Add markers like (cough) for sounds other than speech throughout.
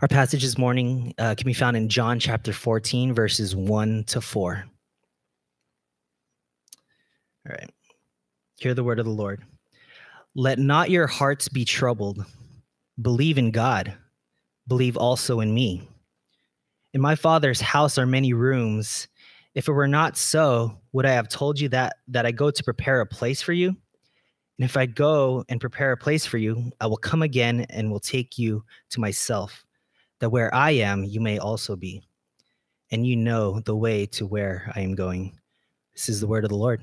Our passage this morning uh, can be found in John chapter 14, verses 1 to 4. All right. Hear the word of the Lord. Let not your hearts be troubled. Believe in God. Believe also in me. In my Father's house are many rooms. If it were not so, would I have told you that that I go to prepare a place for you? And if I go and prepare a place for you, I will come again and will take you to myself, that where I am, you may also be. And you know the way to where I am going. This is the word of the Lord.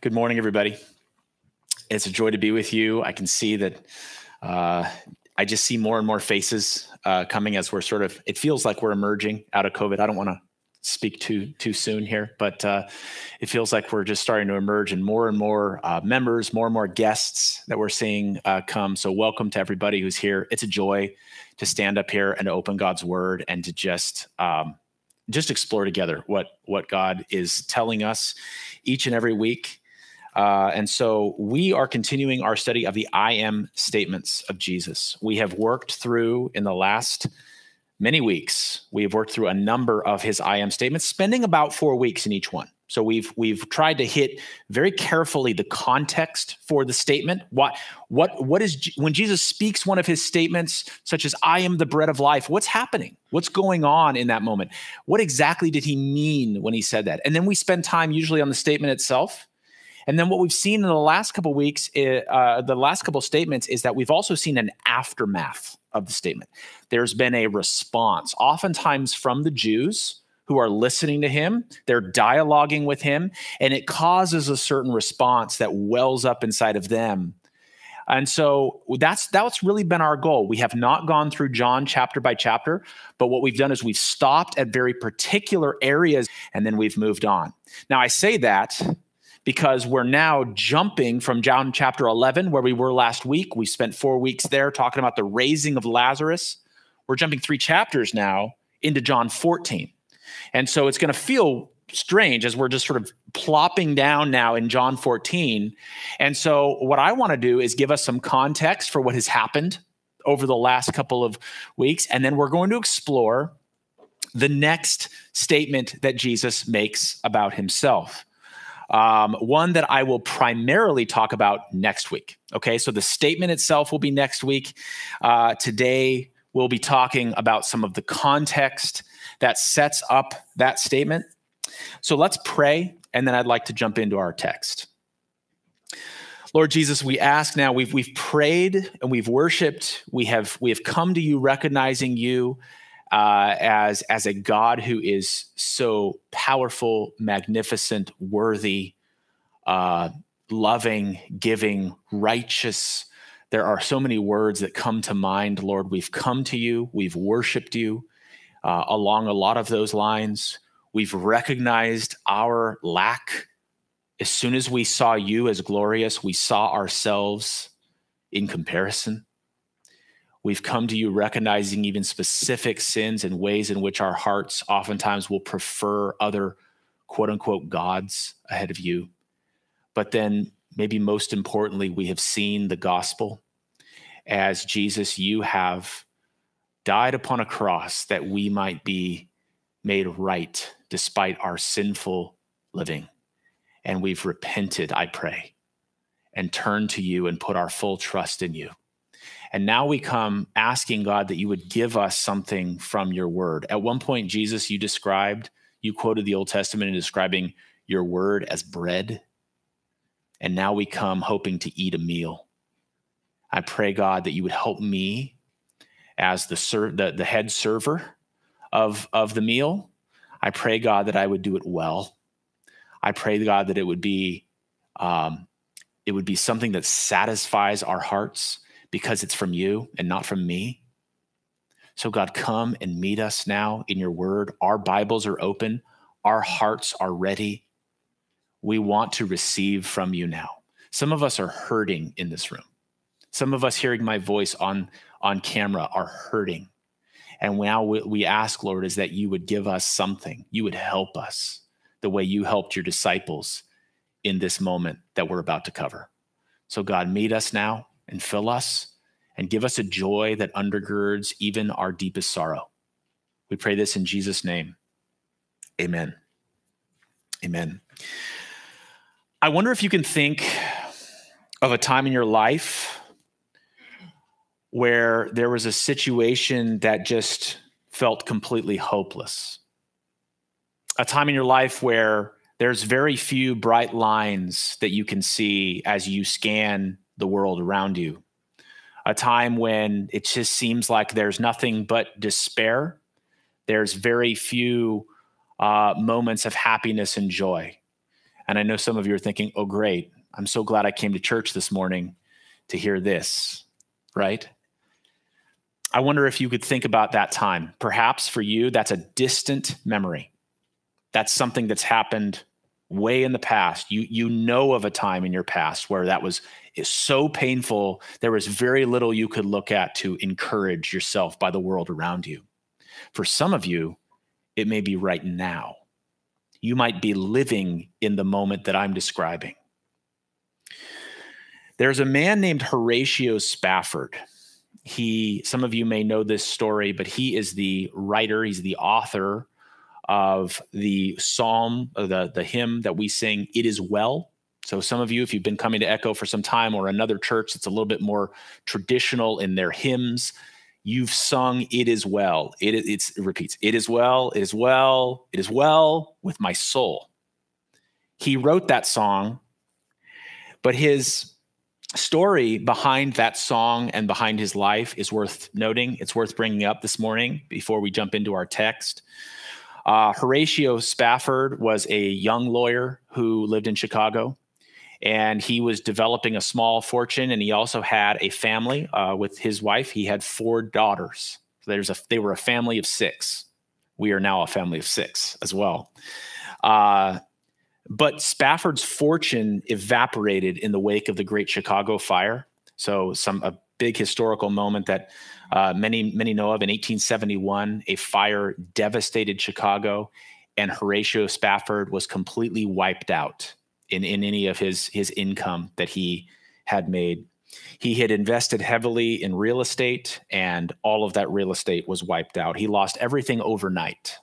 Good morning, everybody. It's a joy to be with you. I can see that uh, I just see more and more faces uh, coming as we're sort of. It feels like we're emerging out of COVID. I don't want to speak too too soon here, but uh, it feels like we're just starting to emerge, and more and more uh, members, more and more guests that we're seeing uh, come. So, welcome to everybody who's here. It's a joy to stand up here and open God's Word and to just. Um, just explore together what what God is telling us each and every week uh, and so we are continuing our study of the I am statements of Jesus. We have worked through in the last many weeks, we have worked through a number of his I am statements, spending about four weeks in each one. So we've we've tried to hit very carefully the context for the statement. What what what is when Jesus speaks one of his statements such as I am the bread of life, what's happening? What's going on in that moment? What exactly did he mean when he said that? And then we spend time usually on the statement itself and then what we've seen in the last couple weeks, uh, the last couple statements, is that we've also seen an aftermath of the statement. There's been a response, oftentimes from the Jews who are listening to him, they're dialoguing with him, and it causes a certain response that wells up inside of them. And so that's that's really been our goal. We have not gone through John chapter by chapter, but what we've done is we've stopped at very particular areas and then we've moved on. Now I say that because we're now jumping from John chapter 11, where we were last week. We spent four weeks there talking about the raising of Lazarus. We're jumping three chapters now into John 14. And so it's going to feel strange as we're just sort of plopping down now in John 14. And so, what I want to do is give us some context for what has happened over the last couple of weeks. And then we're going to explore the next statement that Jesus makes about himself. Um, one that I will primarily talk about next week. Okay, so the statement itself will be next week. Uh, today, we'll be talking about some of the context that sets up that statement. So let's pray, and then I'd like to jump into our text. Lord Jesus, we ask now, we've, we've prayed and we've worshiped. We have, we have come to you recognizing you uh, as as a God who is so powerful, magnificent, worthy, uh, loving, giving, righteous. There are so many words that come to mind, Lord. We've come to you, we've worshiped you uh, along a lot of those lines. We've recognized our lack. As soon as we saw you as glorious, we saw ourselves in comparison. We've come to you recognizing even specific sins and ways in which our hearts oftentimes will prefer other quote unquote gods ahead of you. But then, maybe most importantly, we have seen the gospel as Jesus, you have died upon a cross that we might be made right despite our sinful living. And we've repented, I pray, and turned to you and put our full trust in you. And now we come asking God that you would give us something from your word. At one point, Jesus, you described, you quoted the Old Testament in describing your word as bread. And now we come hoping to eat a meal. I pray, God, that you would help me as the, ser- the, the head server of, of the meal. I pray, God, that I would do it well. I pray, God, that it would be um, it would be something that satisfies our hearts because it's from you and not from me. So, God, come and meet us now in your word. Our Bibles are open, our hearts are ready. We want to receive from you now. Some of us are hurting in this room. Some of us hearing my voice on, on camera are hurting. And now we ask, Lord, is that you would give us something. You would help us the way you helped your disciples in this moment that we're about to cover. So, God, meet us now and fill us and give us a joy that undergirds even our deepest sorrow. We pray this in Jesus' name. Amen. Amen. I wonder if you can think of a time in your life where there was a situation that just felt completely hopeless. A time in your life where there's very few bright lines that you can see as you scan the world around you. A time when it just seems like there's nothing but despair. There's very few uh, moments of happiness and joy. And I know some of you are thinking, oh, great. I'm so glad I came to church this morning to hear this, right? I wonder if you could think about that time. Perhaps for you, that's a distant memory. That's something that's happened way in the past. You you know of a time in your past where that was is so painful. There was very little you could look at to encourage yourself by the world around you. For some of you, it may be right now. You might be living in the moment that I'm describing. There's a man named Horatio Spafford. He, some of you may know this story, but he is the writer, he's the author of the psalm, uh, the, the hymn that we sing, It Is Well. So, some of you, if you've been coming to Echo for some time or another church that's a little bit more traditional in their hymns, you've sung it is well. It, it's, it repeats it is well it is well it is well with my soul. He wrote that song but his story behind that song and behind his life is worth noting. It's worth bringing up this morning before we jump into our text uh, horatio spafford was a young lawyer who lived in chicago and he was developing a small fortune and he also had a family uh, with his wife. He had four daughters. So there's a they were a family of six. We are now a family of six as well. Uh, but spafford's fortune evaporated in the wake of the great chicago fire. So some a big historical moment that uh, many many know of in 1871 a fire devastated chicago and horatio spafford was completely wiped out in, in any of his his income that he had made. He had invested heavily in real estate, and all of that real estate was wiped out. He lost everything overnight.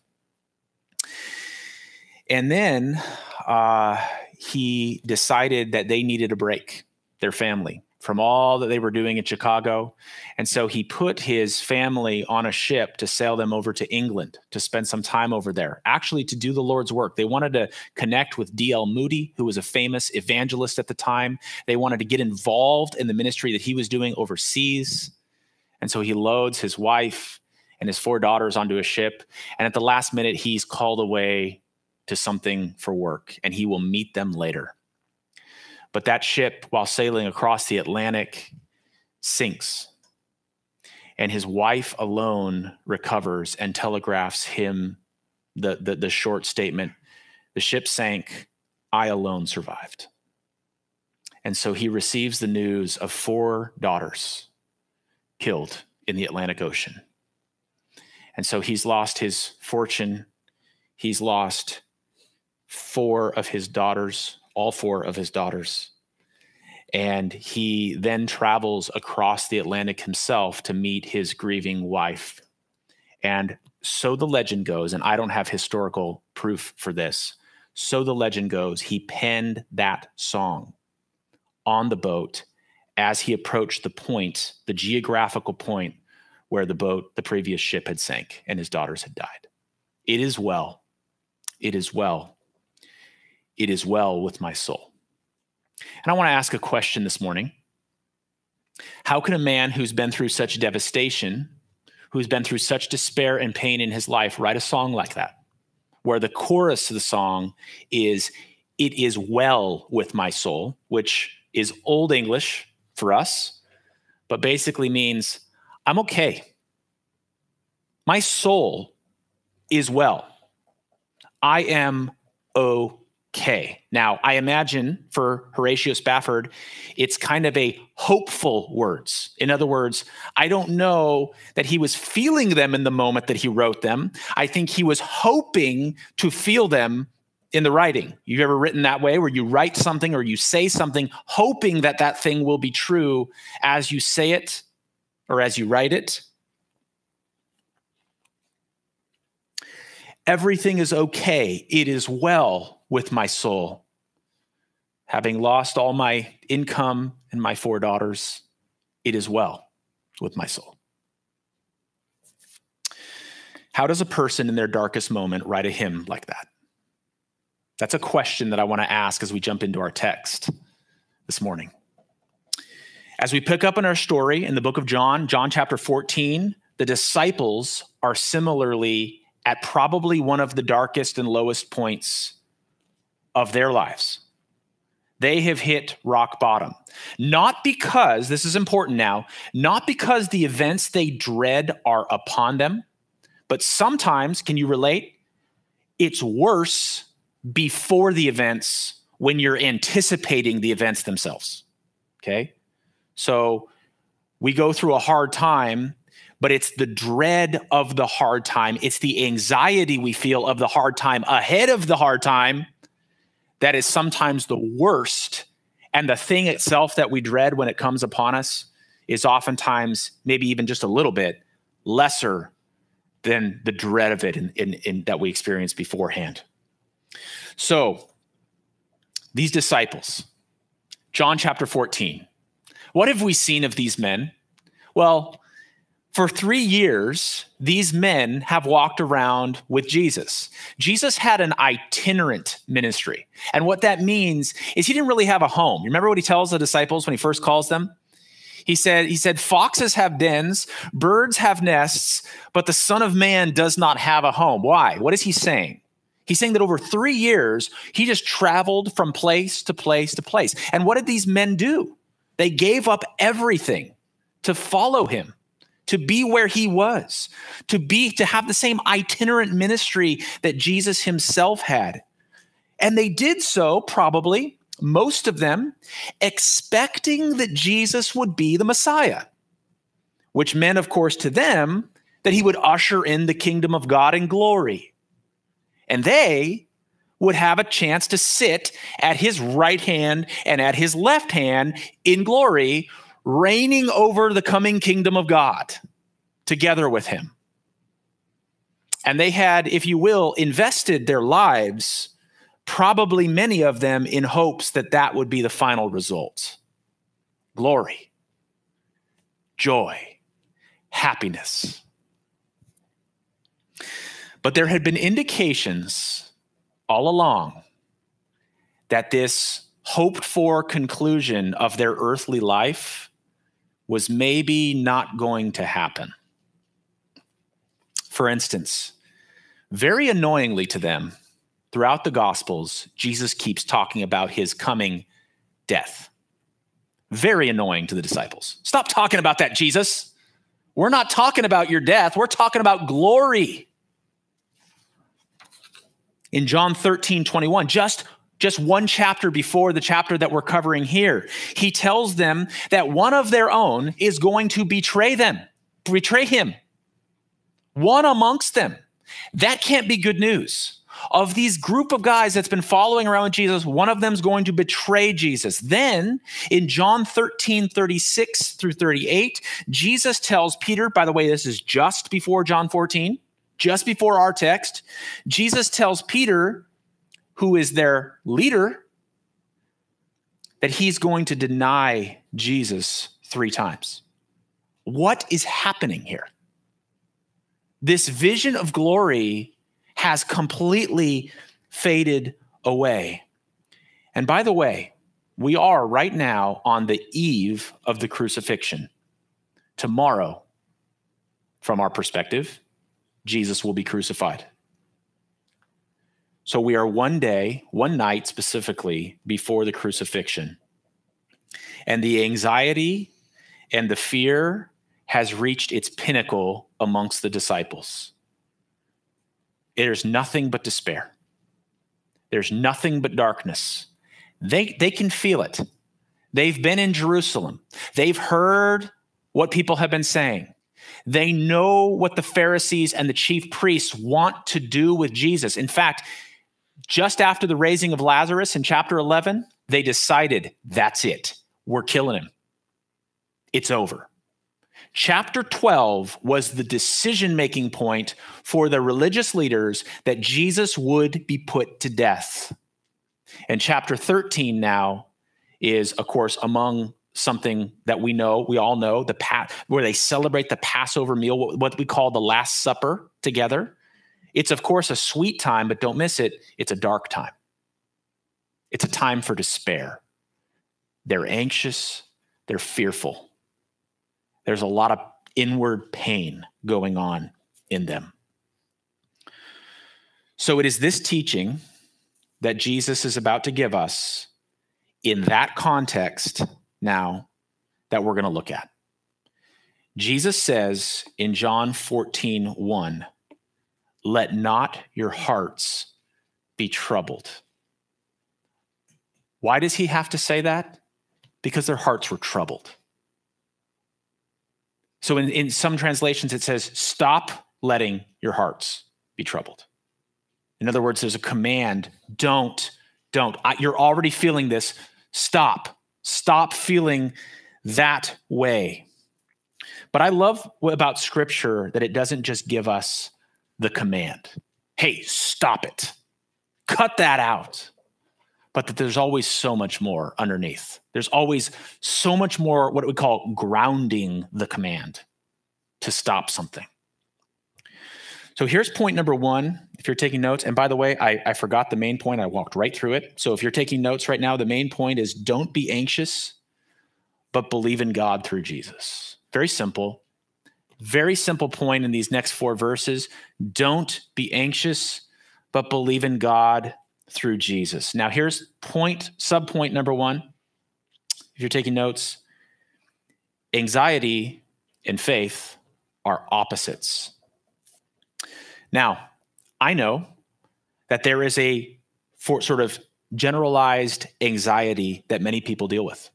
And then uh, he decided that they needed a break, their family from all that they were doing in Chicago. And so he put his family on a ship to sail them over to England to spend some time over there, actually to do the Lord's work. They wanted to connect with D.L. Moody, who was a famous evangelist at the time. They wanted to get involved in the ministry that he was doing overseas. And so he loads his wife and his four daughters onto a ship. And at the last minute, he's called away to something for work, and he will meet them later. But that ship, while sailing across the Atlantic, sinks. And his wife alone recovers and telegraphs him the, the, the short statement The ship sank, I alone survived. And so he receives the news of four daughters killed in the Atlantic Ocean. And so he's lost his fortune. He's lost four of his daughters all four of his daughters. And he then travels across the Atlantic himself to meet his grieving wife. And so the legend goes, and I don't have historical proof for this. So the legend goes, he penned that song on the boat as he approached the point, the geographical point where the boat, the previous ship had sank and his daughters had died. It is well. It is well it is well with my soul. And I want to ask a question this morning. How can a man who's been through such devastation, who's been through such despair and pain in his life, write a song like that, where the chorus of the song is, It is well with my soul, which is Old English for us, but basically means, I'm okay. My soul is well. I am okay okay. Now, I imagine for Horatio Spafford, it's kind of a hopeful words. In other words, I don't know that he was feeling them in the moment that he wrote them. I think he was hoping to feel them in the writing. You've ever written that way where you write something or you say something hoping that that thing will be true as you say it or as you write it? Everything is okay. It is well with my soul. Having lost all my income and my four daughters, it is well with my soul. How does a person in their darkest moment write a hymn like that? That's a question that I want to ask as we jump into our text this morning. As we pick up in our story in the book of John, John chapter 14, the disciples are similarly at probably one of the darkest and lowest points of their lives. They have hit rock bottom. Not because, this is important now, not because the events they dread are upon them, but sometimes, can you relate? It's worse before the events when you're anticipating the events themselves. Okay. So we go through a hard time but it's the dread of the hard time. It's the anxiety we feel of the hard time ahead of the hard time that is sometimes the worst. And the thing itself that we dread when it comes upon us is oftentimes, maybe even just a little bit, lesser than the dread of it in, in, in that we experienced beforehand. So, these disciples, John chapter 14, what have we seen of these men? Well, for three years, these men have walked around with Jesus. Jesus had an itinerant ministry. And what that means is he didn't really have a home. Remember what he tells the disciples when he first calls them? He said, he said, foxes have dens, birds have nests, but the Son of Man does not have a home. Why? What is he saying? He's saying that over three years, he just traveled from place to place to place. And what did these men do? They gave up everything to follow him to be where he was, to be to have the same itinerant ministry that Jesus himself had. And they did so probably most of them expecting that Jesus would be the Messiah, which meant of course to them that he would usher in the kingdom of God in glory. And they would have a chance to sit at his right hand and at his left hand in glory reigning over the coming kingdom of God together with him. And they had, if you will, invested their lives, probably many of them in hopes that that would be the final result glory, joy, happiness. But there had been indications all along that this hoped for conclusion of their earthly life was maybe not going to happen. For instance, very annoyingly to them, throughout the Gospels, Jesus keeps talking about his coming death. Very annoying to the disciples. Stop talking about that, Jesus. We're not talking about your death, we're talking about glory. In John 13, 21, just just one chapter before the chapter that we're covering here, he tells them that one of their own is going to betray them, betray him. One amongst them. That can't be good news. Of these group of guys that's been following around Jesus, one of them's going to betray Jesus. Then in John 13, 36 through 38, Jesus tells Peter, by the way, this is just before John 14, just before our text. Jesus tells Peter who is their leader, that he's going to deny Jesus three times. What is happening here? This vision of glory has completely faded away. And by the way, we are right now on the eve of the crucifixion. Tomorrow, from our perspective, Jesus will be crucified. So we are one day, one night specifically before the crucifixion. And the anxiety and the fear has reached its pinnacle amongst the disciples. There's nothing but despair. There's nothing but darkness. They, they can feel it. They've been in Jerusalem. They've heard what people have been saying. They know what the Pharisees and the chief priests want to do with Jesus. In fact, just after the raising of Lazarus in chapter 11, they decided that's it. We're killing him. It's over. Chapter 12 was the decision making point for the religious leaders that Jesus would be put to death. And chapter 13 now is, of course, among something that we know, we all know, the pa- where they celebrate the Passover meal, what we call the Last Supper together. It's, of course, a sweet time, but don't miss it. It's a dark time. It's a time for despair. They're anxious, they're fearful there's a lot of inward pain going on in them. So it is this teaching that Jesus is about to give us in that context now that we're going to look at. Jesus says in John 14, 1, let not your hearts be troubled. Why does he have to say that? Because their hearts were troubled. So in, in some translations, it says, stop letting your hearts be troubled. In other words, there's a command don't, don't. I, you're already feeling this. Stop. Stop feeling that way. But I love about scripture that it doesn't just give us the command hey, stop it, cut that out but that there's always so much more underneath. There's always so much more what we call grounding the command to stop something. So here's point number one. If you're taking notes, and by the way, I, I forgot the main point. I walked right through it. So if you're taking notes right now, the main point is don't be anxious, but believe in God through Jesus. Very simple. Very simple point in these next four verses. Don't be anxious, but believe in God through Jesus. Now, here's point, subpoint number one. If you're taking notes, anxiety and faith are opposites. Now, I know that there is a for sort of generalized anxiety that many people deal with.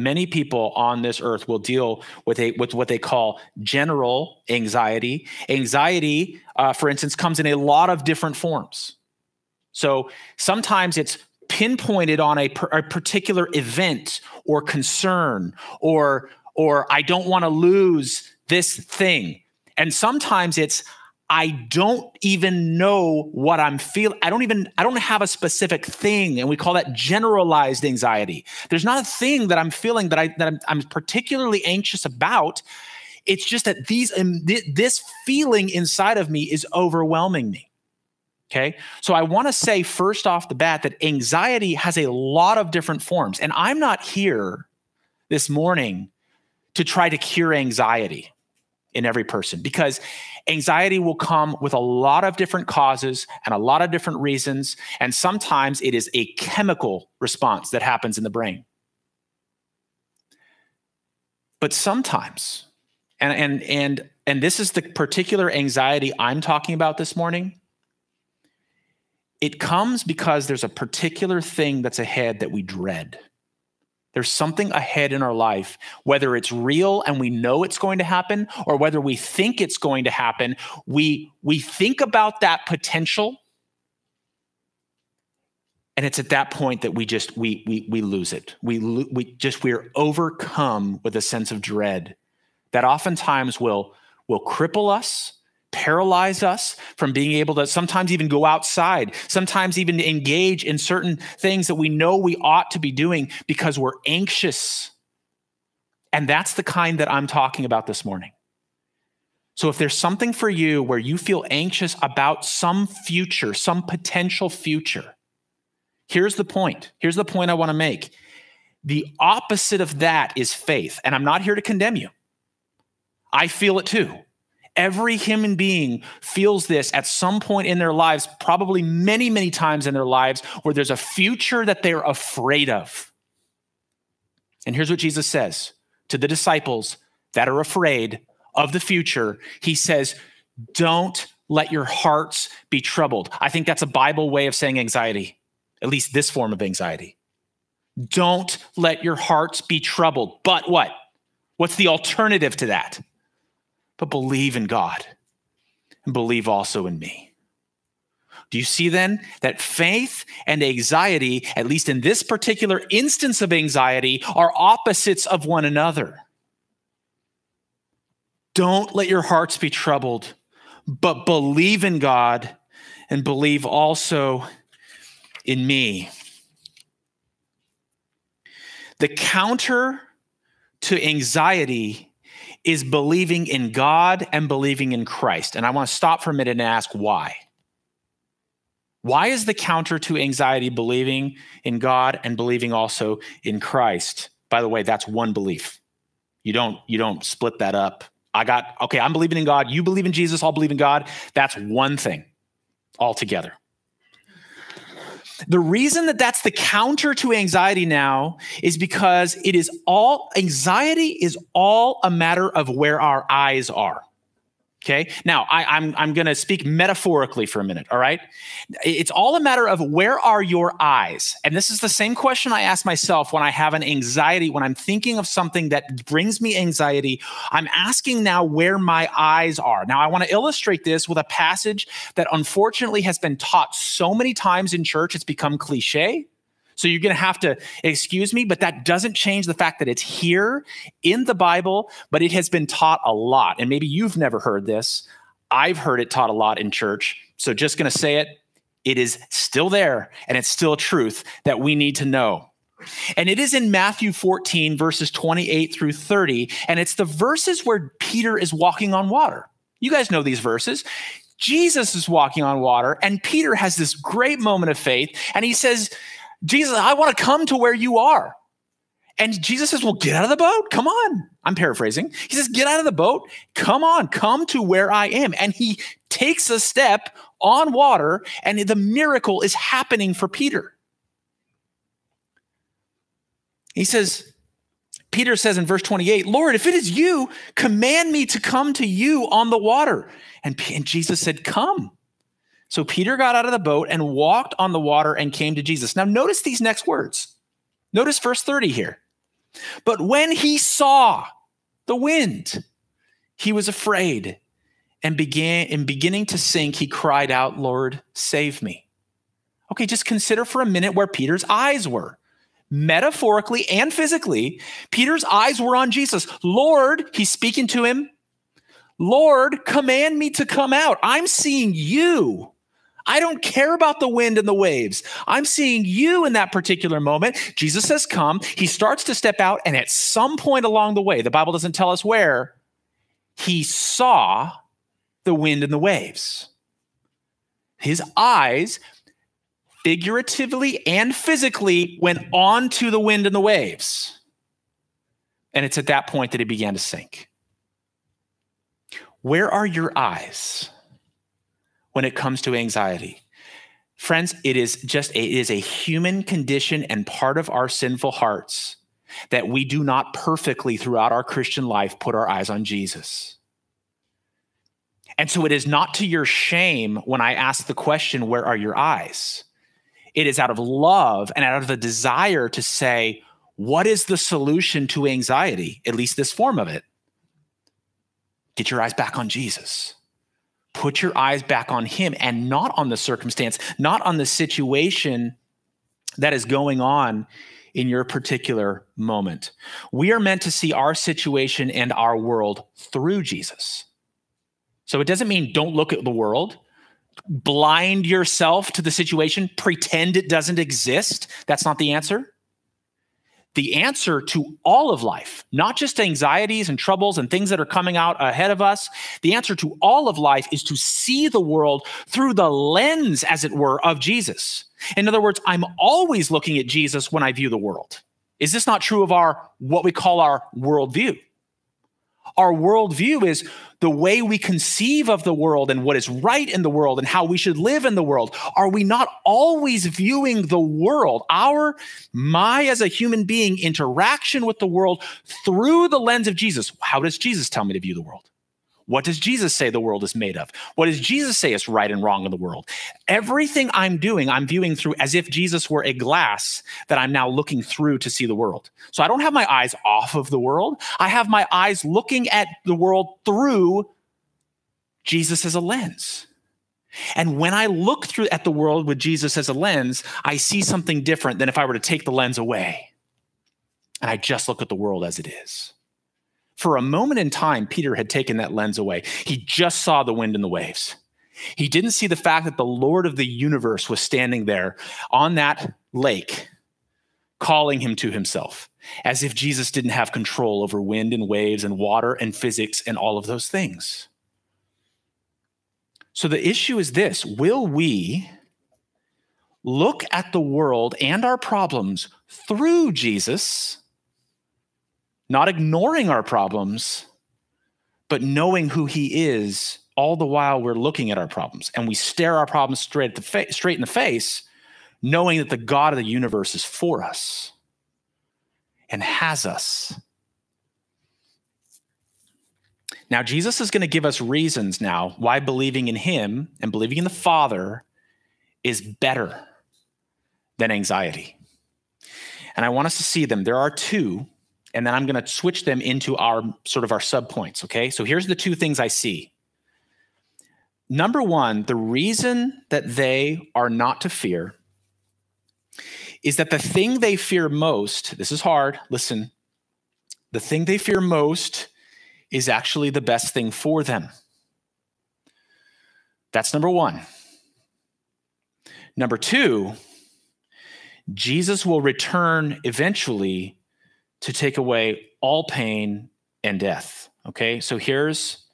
Many people on this earth will deal with a with what they call general anxiety. Anxiety, uh, for instance, comes in a lot of different forms. So sometimes it's pinpointed on a, a particular event or concern or or I don't want to lose this thing. And sometimes it's I don't even know what I'm feeling. I don't even, I don't have a specific thing. And we call that generalized anxiety. There's not a thing that I'm feeling that I, that I'm, I'm particularly anxious about. It's just that these, um, th- this feeling inside of me is overwhelming me. Okay. So I want to say first off the bat that anxiety has a lot of different forms. And I'm not here this morning to try to cure anxiety in every person because anxiety will come with a lot of different causes and a lot of different reasons. And sometimes it is a chemical response that happens in the brain. But sometimes, and, and, and, and this is the particular anxiety I'm talking about this morning it comes because there's a particular thing that's ahead that we dread. There's something ahead in our life, whether it's real and we know it's going to happen, or whether we think it's going to happen. We, we think about that potential. And it's at that point that we just we we we lose it. We we just we're overcome with a sense of dread that oftentimes will will cripple us, paralyze us from being able to sometimes even go outside, sometimes even engage in certain things that we know we ought to be doing because we're anxious. And that's the kind that I'm talking about this morning. So if there's something for you where you feel anxious about some future, some potential future, here's the point. Here's the point I want to make. The opposite of that is faith. And I'm not here to condemn you. I feel it too. Every human being feels this at some point in their lives, probably many, many times in their lives, where there's a future that they're afraid of. And here's what Jesus says to the disciples that are afraid of the future He says, Don't let your hearts be troubled. I think that's a Bible way of saying anxiety, at least this form of anxiety. Don't let your hearts be troubled. But what? What's the alternative to that? But believe in God and believe also in me. Do you see then that faith and anxiety, at least in this particular instance of anxiety, are opposites of one another? Don't let your hearts be troubled, but believe in God and believe also in me. The counter to anxiety is believing in God and believing in Christ. And I want to stop for a minute and ask why. Why is the counter to anxiety believing in God and believing also in Christ? By the way, that's one belief. You don't you don't split that up. I got okay, I'm believing in God, you believe in Jesus, I'll believe in God. That's one thing altogether. The reason that that's the counter to anxiety now is because it is all anxiety is all a matter of where our eyes are. Okay. Now I, am I'm, I'm going to speak metaphorically for a minute. All right. It's all a matter of where are your eyes? And this is the same question I ask myself when I have an anxiety, when I'm thinking of something that brings me anxiety. I'm asking now where my eyes are. Now I want to illustrate this with a passage that unfortunately has been taught so many times in church, it's become cliche. So you're going to have to excuse me, but that doesn't change the fact that it's here in the Bible, but it has been taught a lot. And maybe you've never heard this. I've heard it taught a lot in church. So just going to say it. It is still there and it's still truth that we need to know. And it is in Matthew 14, verses 28 through 30. And it's the verses where Peter is walking on water. You guys know these verses. Jesus is walking on water, and Peter has this great moment of faith. And he says, Jesus, I want to come to where you are. And Jesus says, Well, get out of the boat. Come on. I'm paraphrasing. He says, Get out of the boat. Come on. Come to where I am. And he takes a step on water, and the miracle is happening for Peter. He says, Peter says in verse 28, Lord, if it is you, command me to come to you on the water. And, and Jesus said, Come. So Peter got out of the boat and walked on the water and came to Jesus. Now, notice these next words. Notice verse 30 here. But when he saw the wind, he was afraid and began in beginning to sink, he cried out, Lord, save me. Okay, just consider for a minute where Peter's eyes were. Metaphorically and physically, Peter's eyes were on Jesus. Lord, he's speaking to him. Lord, command me to come out. I'm seeing you. I don't care about the wind and the waves. I'm seeing you in that particular moment. Jesus says, Come. He starts to step out, and at some point along the way, the Bible doesn't tell us where, he saw the wind and the waves. His eyes, figuratively and physically, went onto the wind and the waves. And it's at that point that he began to sink. Where are your eyes? When it comes to anxiety. Friends, it is just a, it is a human condition and part of our sinful hearts that we do not perfectly throughout our Christian life put our eyes on Jesus. And so it is not to your shame when I ask the question, Where are your eyes? It is out of love and out of the desire to say, What is the solution to anxiety? At least this form of it. Get your eyes back on Jesus. Put your eyes back on Him and not on the circumstance, not on the situation that is going on in your particular moment. We are meant to see our situation and our world through Jesus. So it doesn't mean don't look at the world, blind yourself to the situation, pretend it doesn't exist. That's not the answer the answer to all of life, not just anxieties and troubles and things that are coming out ahead of us. The answer to all of life is to see the world through the lens, as it were, of Jesus. In other words, I'm always looking at Jesus when I view the world. Is this not true of our what we call our worldview? Our worldview is the way we conceive of the world and what is right in the world and how we should live in the world. Are we not always viewing the world, our, my as a human being, interaction with the world through the lens of Jesus? How does Jesus tell me to view the world? What does Jesus say the world is made of? What does Jesus say is right and wrong in the world? Everything I'm doing, I'm viewing through as if Jesus were a glass that I'm now looking through to see the world. So I don't have my eyes off of the world. I have my eyes looking at the world through Jesus as a lens. And when I look through at the world with Jesus as a lens, I see something different than if I were to take the lens away and I just look at the world as it is. For a moment in time, Peter had taken that lens away. He just saw the wind and the waves. He didn't see the fact that the Lord of the universe was standing there on that lake, calling him to himself, as if Jesus didn't have control over wind and waves and water and physics and all of those things. So the issue is this will we look at the world and our problems through Jesus? Not ignoring our problems, but knowing who he is all the while we're looking at our problems and we stare our problems straight, fa- straight in the face, knowing that the God of the universe is for us and has us. Now, Jesus is going to give us reasons now why believing in him and believing in the Father is better than anxiety. And I want us to see them. There are two and then I'm going to switch them into our sort of our subpoints. Okay. So here's the two things I see. Number one, the reason that they are not to fear is that the thing they fear most, this is hard, listen, the thing they fear most is actually the best thing for them. That's number one. Number two, Jesus will return eventually to take away all pain and death. Okay, so here's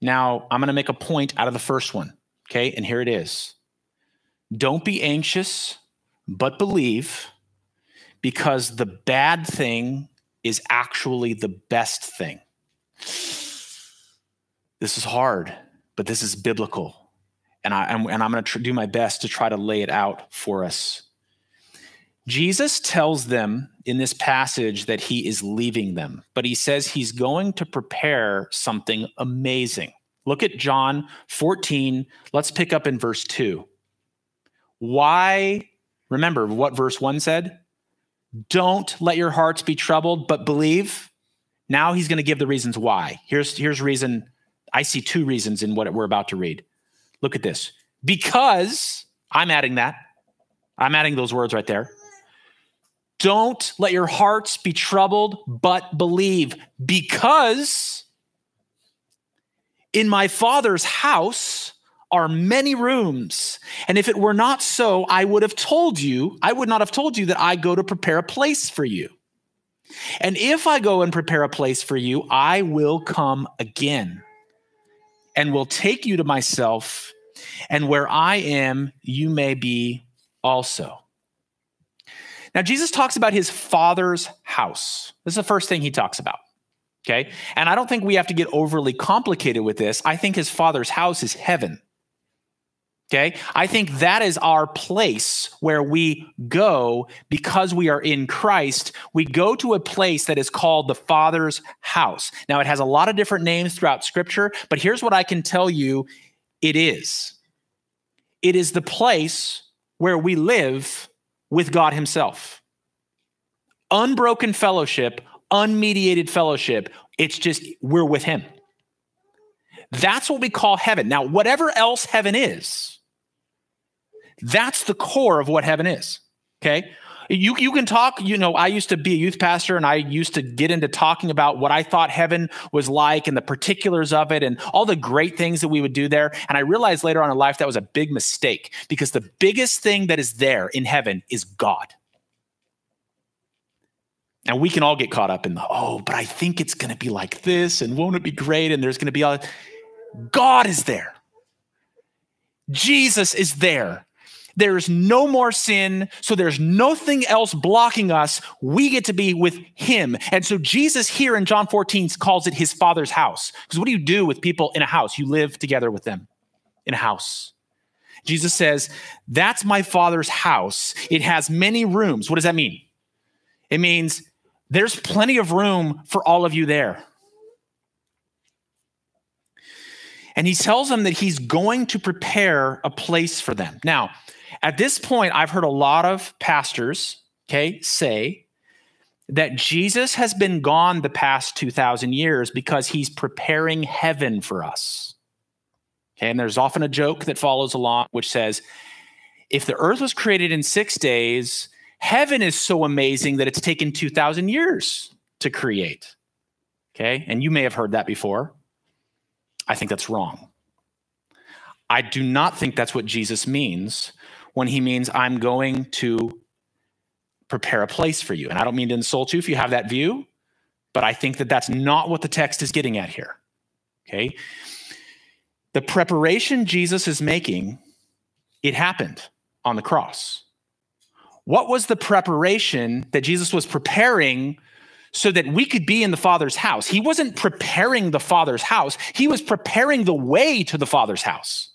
now I'm going to make a point out of the first one. Okay, and here it is Don't be anxious, but believe, because the bad thing is actually the best thing. This is hard, but this is biblical. And, I, and I'm going to tr- do my best to try to lay it out for us Jesus tells them in this passage that he is leaving them, but he says he's going to prepare something amazing. Look at John 14. Let's pick up in verse 2. Why? Remember what verse 1 said? Don't let your hearts be troubled, but believe. Now he's going to give the reasons why. Here's, here's reason. I see two reasons in what we're about to read. Look at this. Because I'm adding that. I'm adding those words right there don't let your hearts be troubled, but believe, because in my Father's house are many rooms. And if it were not so, I would have told you, I would not have told you that I go to prepare a place for you. And if I go and prepare a place for you, I will come again and will take you to myself, and where I am, you may be also. Now, Jesus talks about his father's house. This is the first thing he talks about. Okay. And I don't think we have to get overly complicated with this. I think his father's house is heaven. Okay. I think that is our place where we go because we are in Christ. We go to a place that is called the Father's house. Now, it has a lot of different names throughout scripture, but here's what I can tell you it is it is the place where we live with God Himself. Unbroken fellowship, unmediated fellowship. It's just we're with Him. That's what we call heaven. Now, whatever else heaven is, that's the core of what heaven is. Okay. You, you can talk, you know, I used to be a youth pastor and I used to get into talking about what I thought heaven was like and the particulars of it and all the great things that we would do there. And I realized later on in life that was a big mistake because the biggest thing that is there in heaven is God. And we can all get caught up in the, oh, but I think it's going to be like this and won't it be great? And there's going to be all, God is there. Jesus is there. There's no more sin. So there's nothing else blocking us. We get to be with him. And so Jesus here in John 14 calls it his father's house. Because what do you do with people in a house? You live together with them in a house. Jesus says, That's my father's house. It has many rooms. What does that mean? It means there's plenty of room for all of you there. And he tells them that he's going to prepare a place for them. Now, at this point, I've heard a lot of pastors, okay, say that Jesus has been gone the past 2,000 years because he's preparing heaven for us. Okay, and there's often a joke that follows along, which says, if the earth was created in six days, heaven is so amazing that it's taken 2,000 years to create. Okay, and you may have heard that before. I think that's wrong. I do not think that's what Jesus means when he means, I'm going to prepare a place for you. And I don't mean to insult you if you have that view, but I think that that's not what the text is getting at here. Okay. The preparation Jesus is making, it happened on the cross. What was the preparation that Jesus was preparing so that we could be in the Father's house? He wasn't preparing the Father's house, he was preparing the way to the Father's house.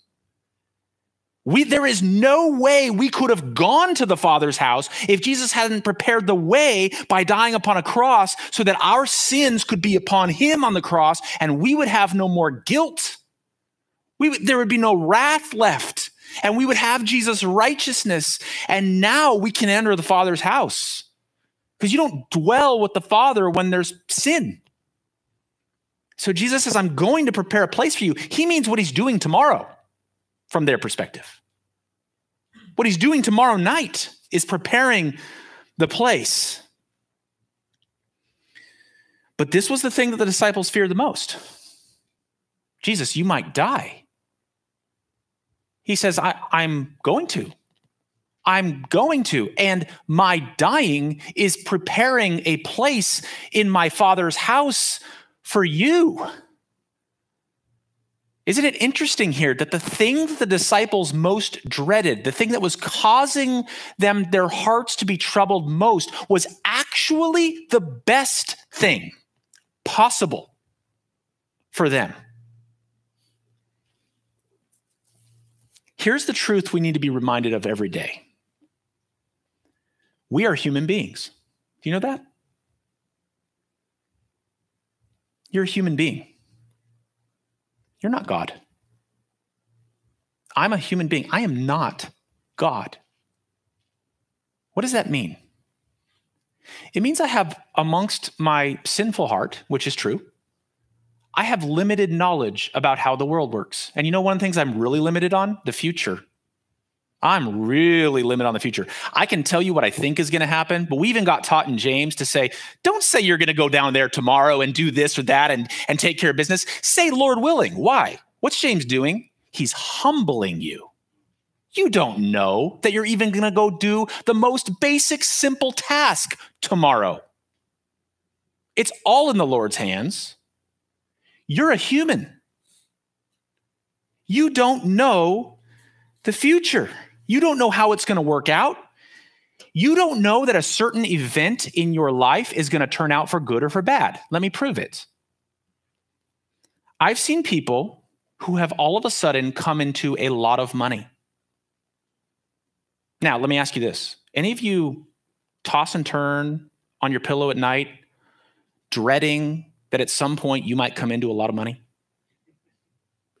We, there is no way we could have gone to the Father's house if Jesus hadn't prepared the way by dying upon a cross so that our sins could be upon him on the cross and we would have no more guilt. We, there would be no wrath left and we would have Jesus' righteousness. And now we can enter the Father's house because you don't dwell with the Father when there's sin. So Jesus says, I'm going to prepare a place for you. He means what he's doing tomorrow from their perspective. What he's doing tomorrow night is preparing the place. But this was the thing that the disciples feared the most Jesus, you might die. He says, I, am going to. I'm going to. And my dying is preparing a place in my father's house for you. Isn't it interesting here that the thing that the disciples most dreaded, the thing that was causing them their hearts to be troubled most, was actually the best thing possible for them? Here's the truth we need to be reminded of every day we are human beings. Do you know that? You're a human being. You're not God. I'm a human being. I am not God. What does that mean? It means I have, amongst my sinful heart, which is true, I have limited knowledge about how the world works. And you know, one of the things I'm really limited on? The future. I'm really limited on the future. I can tell you what I think is going to happen, but we even got taught in James to say, don't say you're going to go down there tomorrow and do this or that and, and take care of business. Say, Lord willing. Why? What's James doing? He's humbling you. You don't know that you're even going to go do the most basic, simple task tomorrow. It's all in the Lord's hands. You're a human. You don't know the future. You don't know how it's going to work out. You don't know that a certain event in your life is going to turn out for good or for bad. Let me prove it. I've seen people who have all of a sudden come into a lot of money. Now, let me ask you this. Any of you toss and turn on your pillow at night, dreading that at some point you might come into a lot of money?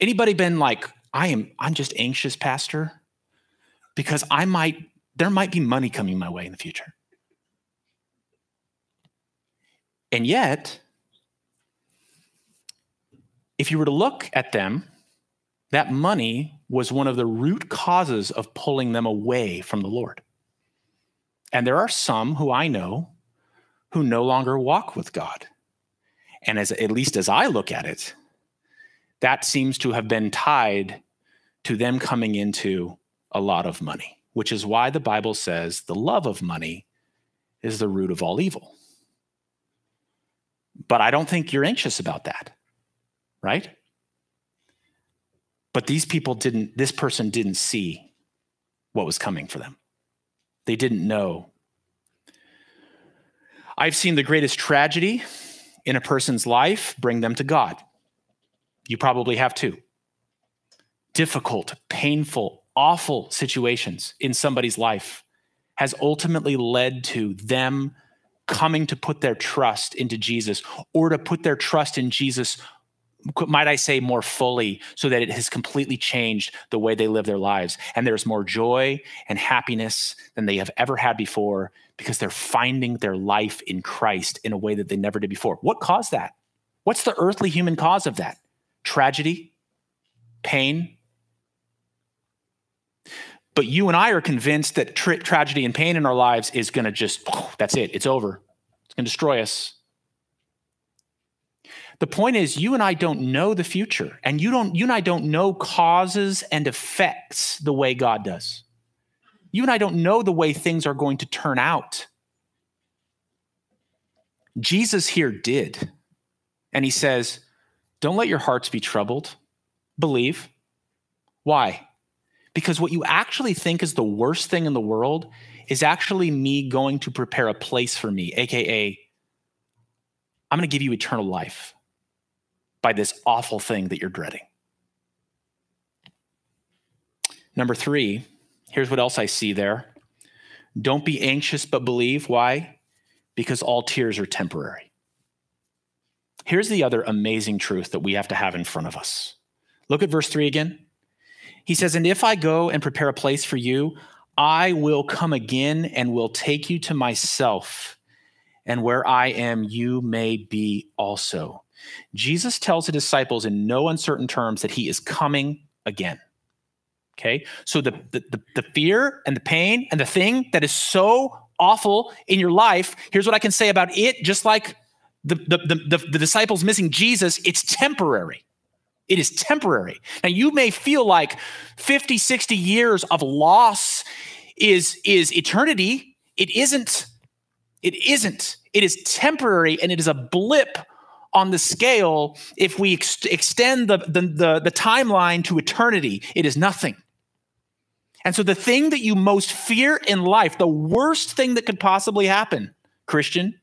Anybody been like, I am, I'm just anxious, Pastor because I might, there might be money coming my way in the future. And yet, if you were to look at them, that money was one of the root causes of pulling them away from the Lord. And there are some who I know who no longer walk with God. And as at least as I look at it, that seems to have been tied to them coming into a lot of money, which is why the Bible says the love of money is the root of all evil. But I don't think you're anxious about that, right? But these people didn't, this person didn't see what was coming for them. They didn't know. I've seen the greatest tragedy in a person's life bring them to God. You probably have too. Difficult, painful, awful situations in somebody's life has ultimately led to them coming to put their trust into Jesus or to put their trust in Jesus might I say, more fully, so that it has completely changed the way they live their lives. And there's more joy and happiness than they have ever had before because they're finding their life in Christ in a way that they never did before. What caused that? What's the earthly human cause of that? Tragedy, pain. But you and I are convinced that tra- tragedy and pain in our lives is going to just, (laughs) that's it, it's over. It's going to destroy us. The point is, you and I don't know the future, and you don't. You and I don't know causes and effects the way God does. You and I don't know the way things are going to turn out. Jesus here did, and he says, "Don't let your hearts be troubled. Believe." Why? Because what you actually think is the worst thing in the world is actually me going to prepare a place for me, aka, I'm going to give you eternal life by this awful thing that you're dreading. Number three, here's what else I see there. Don't be anxious, but believe. Why? Because all tears are temporary. Here's the other amazing truth that we have to have in front of us. Look at verse three again. He says, And if I go and prepare a place for you, I will come again and will take you to myself, and where I am, you may be also. Jesus tells the disciples in no uncertain terms that he is coming again. Okay. So the, the, the, fear and the pain and the thing that is so awful in your life, here's what I can say about it, just like the, the, the, the disciples missing Jesus, it's temporary. It is temporary. Now, you may feel like 50, 60 years of loss is, is eternity. It isn't. It isn't. It is temporary and it is a blip on the scale if we ex- extend the, the, the, the timeline to eternity. It is nothing. And so, the thing that you most fear in life, the worst thing that could possibly happen, Christian,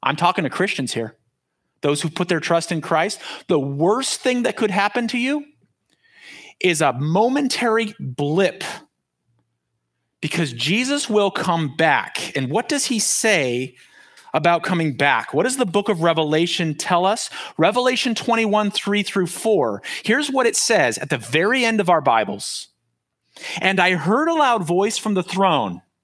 I'm talking to Christians here, those who put their trust in Christ, the worst thing that could happen to you is a momentary blip because Jesus will come back. And what does he say about coming back. What does the book of Revelation tell us? Revelation 21, 3 through 4. Here's what it says at the very end of our Bibles. And I heard a loud voice from the throne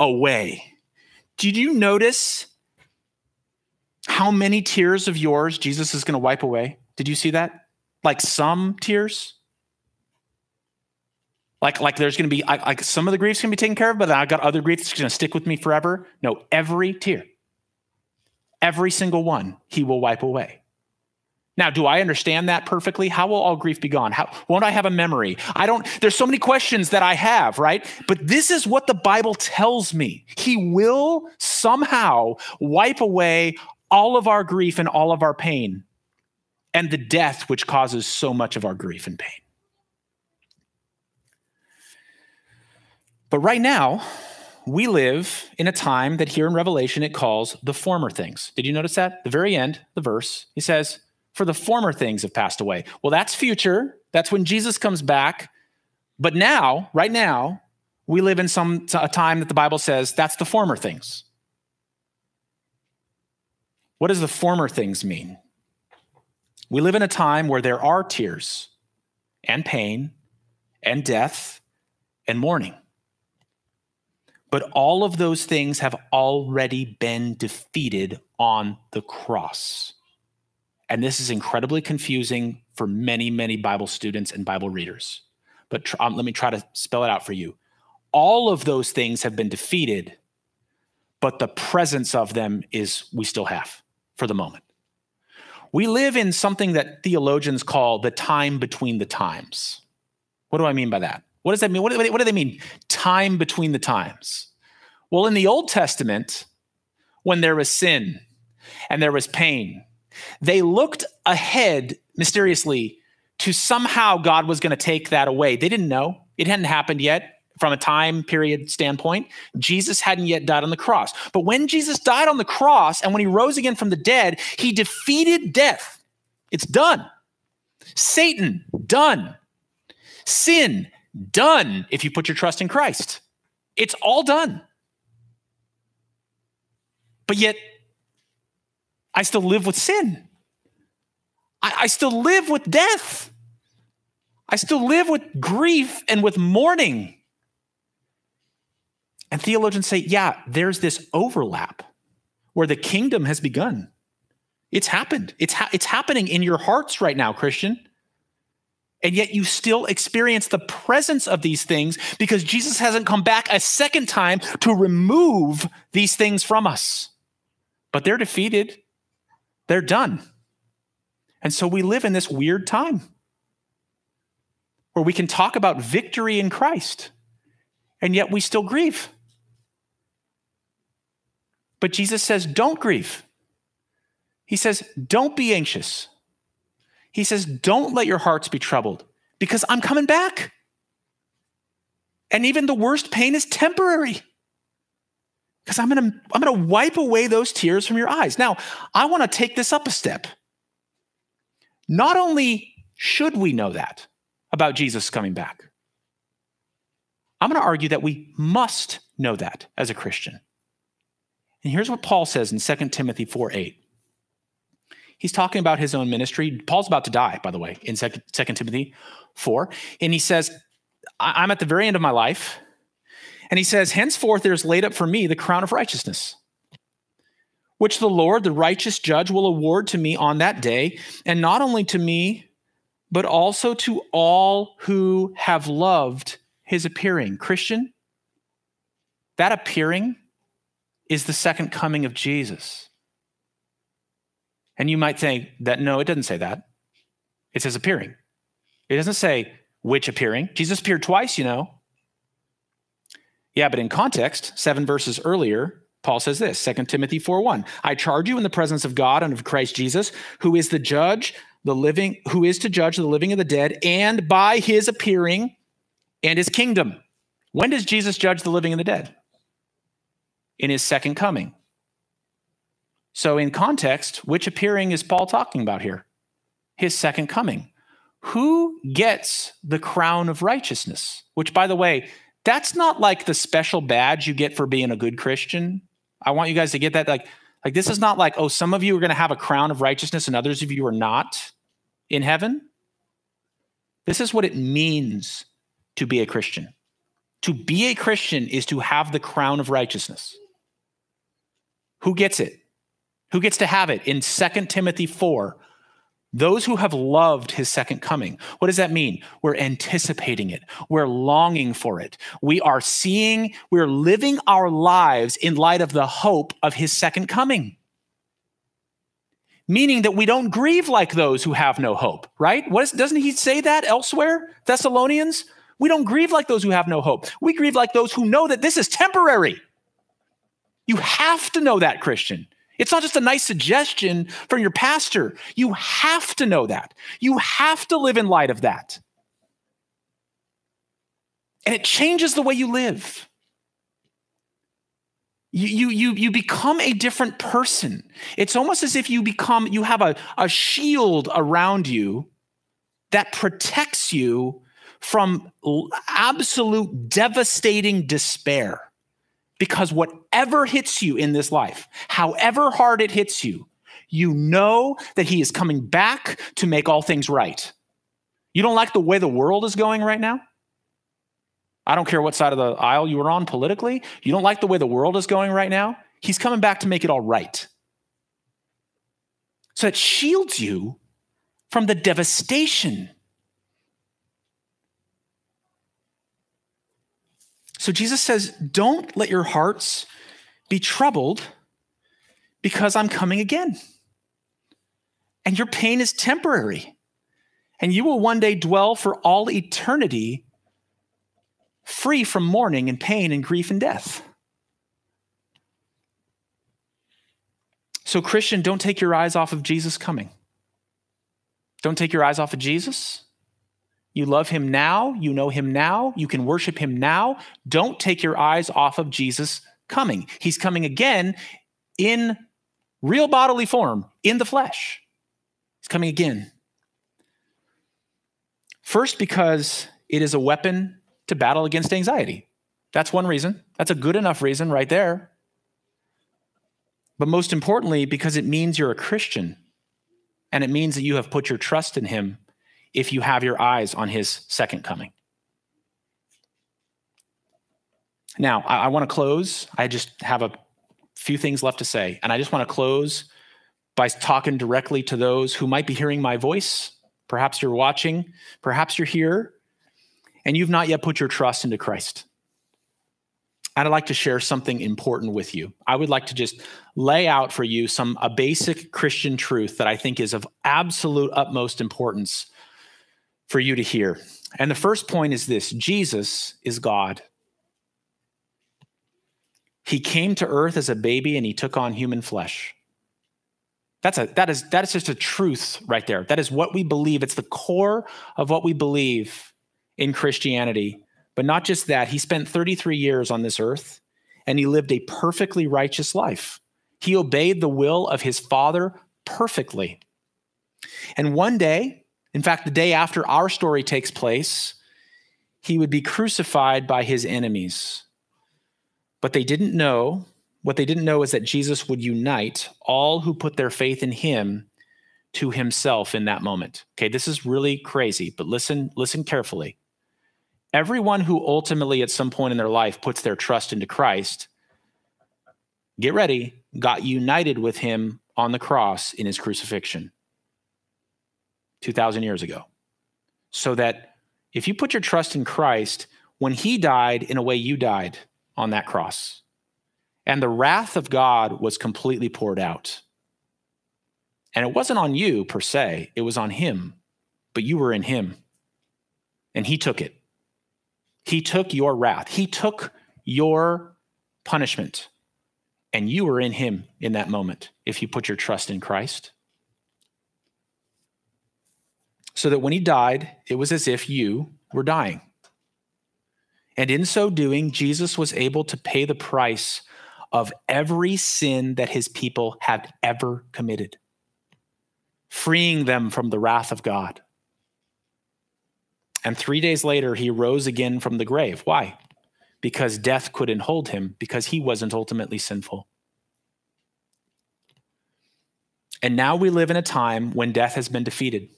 away. Did you notice how many tears of yours Jesus is going to wipe away? Did you see that? Like some tears? Like, like there's going to be, like some of the grief's going to be taken care of, but then I got other grief that's going to stick with me forever. No, every tear. Every single one he will wipe away. Now, do I understand that perfectly? How will all grief be gone? How won't I have a memory? I don't, there's so many questions that I have, right? But this is what the Bible tells me. He will somehow wipe away all of our grief and all of our pain and the death which causes so much of our grief and pain. But right now, we live in a time that here in Revelation it calls the former things. Did you notice that? The very end, the verse, he says, For the former things have passed away. Well, that's future. That's when Jesus comes back. But now, right now, we live in some a time that the Bible says that's the former things. What does the former things mean? We live in a time where there are tears and pain and death and mourning. But all of those things have already been defeated on the cross. And this is incredibly confusing for many, many Bible students and Bible readers. But tr- um, let me try to spell it out for you. All of those things have been defeated, but the presence of them is we still have for the moment. We live in something that theologians call the time between the times. What do I mean by that? What does that mean? What, what do they mean? Time between the times. Well, in the Old Testament, when there was sin and there was pain, they looked ahead mysteriously to somehow God was going to take that away. They didn't know. It hadn't happened yet from a time period standpoint. Jesus hadn't yet died on the cross. But when Jesus died on the cross and when he rose again from the dead, he defeated death. It's done. Satan, done. Sin, done if you put your trust in Christ. It's all done. But yet, I still live with sin. I, I still live with death. I still live with grief and with mourning. And theologians say, yeah, there's this overlap where the kingdom has begun. It's happened. It's, ha- it's happening in your hearts right now, Christian. And yet you still experience the presence of these things because Jesus hasn't come back a second time to remove these things from us. But they're defeated, they're done. And so we live in this weird time where we can talk about victory in Christ, and yet we still grieve. But Jesus says, don't grieve. He says, don't be anxious. He says, don't let your hearts be troubled because I'm coming back. And even the worst pain is temporary because I'm going to I'm going to wipe away those tears from your eyes. Now, I want to take this up a step. Not only should we know that about Jesus coming back, I'm going to argue that we must know that as a Christian. And here's what Paul says in 2 Timothy 4 8. He's talking about his own ministry. Paul's about to die, by the way, in 2 Timothy 4. And he says, I'm at the very end of my life. And he says, Henceforth there's laid up for me the crown of righteousness which the Lord, the righteous judge, will award to me on that day, and not only to me, but also to all who have loved his appearing. Christian, that appearing is the second coming of Jesus. And you might think that no, it doesn't say that. It says appearing. It doesn't say which appearing. Jesus appeared twice, you know. Yeah, but in context, seven verses earlier, Paul says this, 2 Timothy 4:1. I charge you in the presence of God and of Christ Jesus, who is the judge, the living, who is to judge the living and the dead, and by his appearing and his kingdom. When does Jesus judge the living and the dead? In his second coming. So, in context, which appearing is Paul talking about here? His second coming. Who gets the crown of righteousness? Which, by the way, that's not like the special badge you get for being a good Christian. I want you guys to get that. Like, like this is not like, oh, some of you are going to have a crown of righteousness and others of you are not in heaven. This is what it means to be a Christian. To be a Christian is to have the crown of righteousness. Who gets it? Who gets to have it? In 2 Timothy 4, those who have loved his second coming. What does that mean? We're anticipating it. We're longing for it. We are seeing, we're living our lives in light of the hope of his second coming. Meaning that we don't grieve like those who have no hope, right? What is, doesn't he say that elsewhere? Thessalonians? We don't grieve like those who have no hope. We grieve like those who know that this is temporary. You have to know that, Christian. It's not just a nice suggestion from your pastor. You have to know that. You have to live in light of that. And it changes the way you live. You, you, you, become a different person. It's almost as if you become, you have a, a shield around you that protects you from absolute devastating despair. Because whatever hits you in this life, however hard it hits you, you know that He is coming back to make all things right. You don't like the way the world is going right now? I don't care what side of the aisle you are on politically. You don't like the way the world is going right now? He's coming back to make it all right. So it shields you from the devastation So Jesus says, Don't let your hearts be troubled because I'm coming again. And your pain is temporary. And you will one day dwell for all eternity free from mourning and pain and grief and death. So, Christian, don't take your eyes off of Jesus coming. Don't take your eyes off of Jesus. You love him now. You know him now. You can worship him now. Don't take your eyes off of Jesus coming. He's coming again in real bodily form, in the flesh. He's coming again. First, because it is a weapon to battle against anxiety. That's one reason. That's a good enough reason right there. But most importantly, because it means you're a Christian and it means that you have put your trust in him if you have your eyes on his second coming. Now, I, I want to close. I just have a few things left to say. And I just want to close by talking directly to those who might be hearing my voice. Perhaps you're watching, perhaps you're here, and you've not yet put your trust into Christ. I'd like to share something important with you. I would like to just lay out for you some a basic Christian truth that I think is of absolute utmost importance for you to hear. And the first point is this Jesus is God. He came to earth as a baby and he took on human flesh. That's a that is that is just a truth right there. That is what we believe. It's the core of what we believe in Christianity. But not just that, he spent 33 years on this earth and he lived a perfectly righteous life. He obeyed the will of his father perfectly. And one day, in fact, the day after our story takes place, he would be crucified by his enemies. But they didn't know, what they didn't know is that Jesus would unite all who put their faith in him to himself in that moment. Okay, this is really crazy, but listen, listen carefully. Everyone who ultimately at some point in their life puts their trust into Christ, get ready, got united with him on the cross in his crucifixion 2,000 years ago. So that if you put your trust in Christ, when he died in a way you died, on that cross. And the wrath of God was completely poured out. And it wasn't on you per se, it was on him, but you were in him. And he took it. He took your wrath, he took your punishment. And you were in him in that moment if you put your trust in Christ. So that when he died, it was as if you were dying. And in so doing, Jesus was able to pay the price of every sin that his people had ever committed, freeing them from the wrath of God. And three days later, he rose again from the grave. Why? Because death couldn't hold him, because he wasn't ultimately sinful. And now we live in a time when death has been defeated,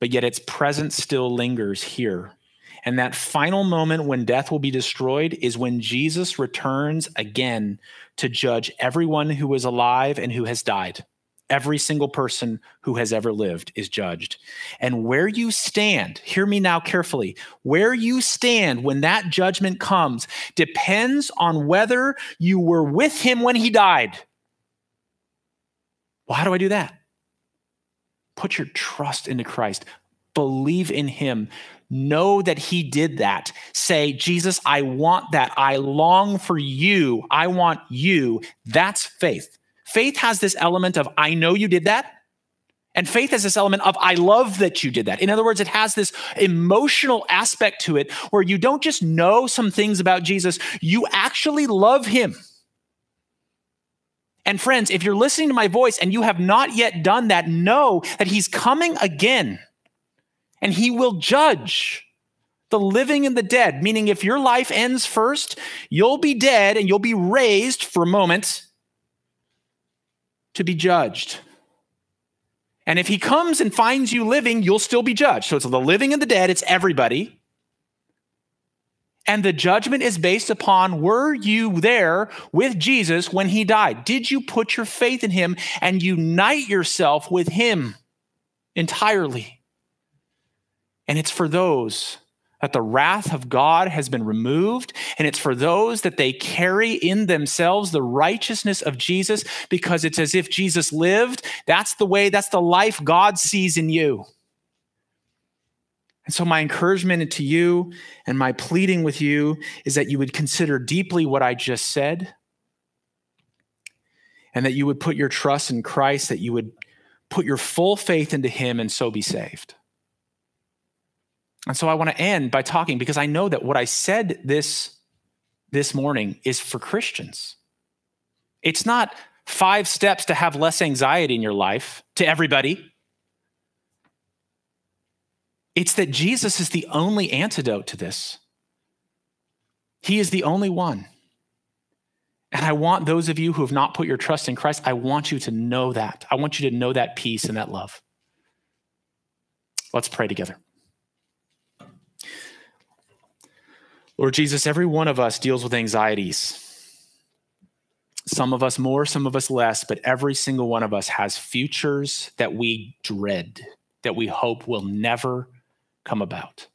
but yet its presence still lingers here and that final moment when death will be destroyed is when Jesus returns again to judge everyone who is alive and who has died. Every single person who has ever lived is judged. And where you stand, hear me now carefully, where you stand when that judgment comes depends on whether you were with him when he died. Well, how do I do that? Put your trust into Christ, believe in him. Know that he did that. Say, Jesus, I want that. I long for you. I want you. That's faith. Faith has this element of, I know you did that. And faith has this element of, I love that you did that. In other words, it has this emotional aspect to it where you don't just know some things about Jesus, you actually love him. And friends, if you're listening to my voice and you have not yet done that, know that he's coming again and he will judge the living and the dead. Meaning, if your life ends first, you'll be dead and you'll be raised for a moment to be judged. And if he comes and finds you living, you'll still be judged. So it's the living and the dead, it's everybody. And the judgment is based upon were you there with Jesus when he died? Did you put your faith in him and unite yourself with him entirely? And it's for those that the wrath of God has been removed, and it's for those that they carry in themselves the righteousness of Jesus because it's as if Jesus lived. That's the way, that's the life God sees in you. And so, my encouragement to you and my pleading with you is that you would consider deeply what I just said, and that you would put your trust in Christ, that you would put your full faith into him and so be saved. And so I want to end by talking because I know that what I said this this morning is for Christians. It's not five steps to have less anxiety in your life to everybody. It's that Jesus is the only antidote to this. He is the only one. And I want those of you who have not put your trust in Christ, I want you to know that. I want you to know that peace and that love. Let's pray together. Lord Jesus, every one of us deals with anxieties. Some of us more, some of us less, but every single one of us has futures that we dread, that we hope will never come about.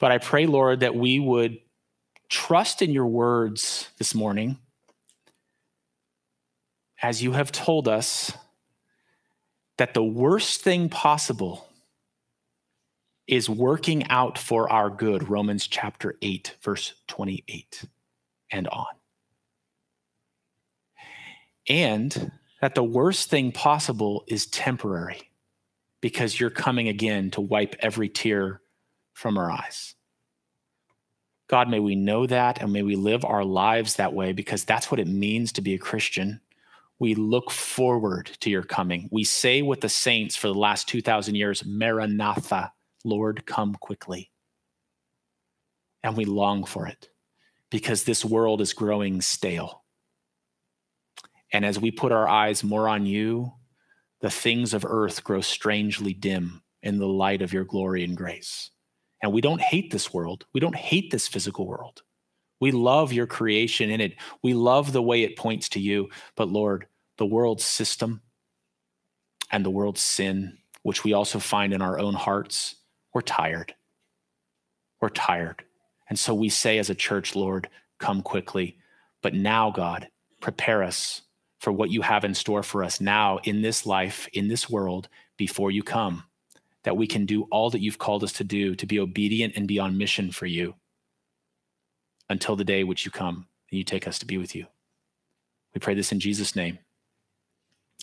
But I pray, Lord, that we would trust in your words this morning as you have told us that the worst thing possible is working out for our good. Romans chapter 8, verse 28 and on. And that the worst thing possible is temporary because you're coming again to wipe every tear from our eyes. God, may we know that and may we live our lives that way because that's what it means to be a Christian. We look forward to your coming. We say with the saints for the last 2,000 years, Maranatha, Lord, come quickly. And we long for it because this world is growing stale. And as we put our eyes more on you, the things of earth grow strangely dim in the light of your glory and grace. And we don't hate this world. We don't hate this physical world. We love your creation in it. We love the way it points to you. But Lord, the world's system and the world's sin, which we also find in our own hearts, we're tired. We're tired. And so we say as a church, Lord, come quickly. But now, God, prepare us for what you have in store for us now in this life, in this world, before you come that we can do all that you've called us to do, to be obedient and be on mission for you until the day which you come and you take us to be with you. We pray this in Jesus' name.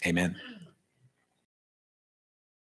Amen.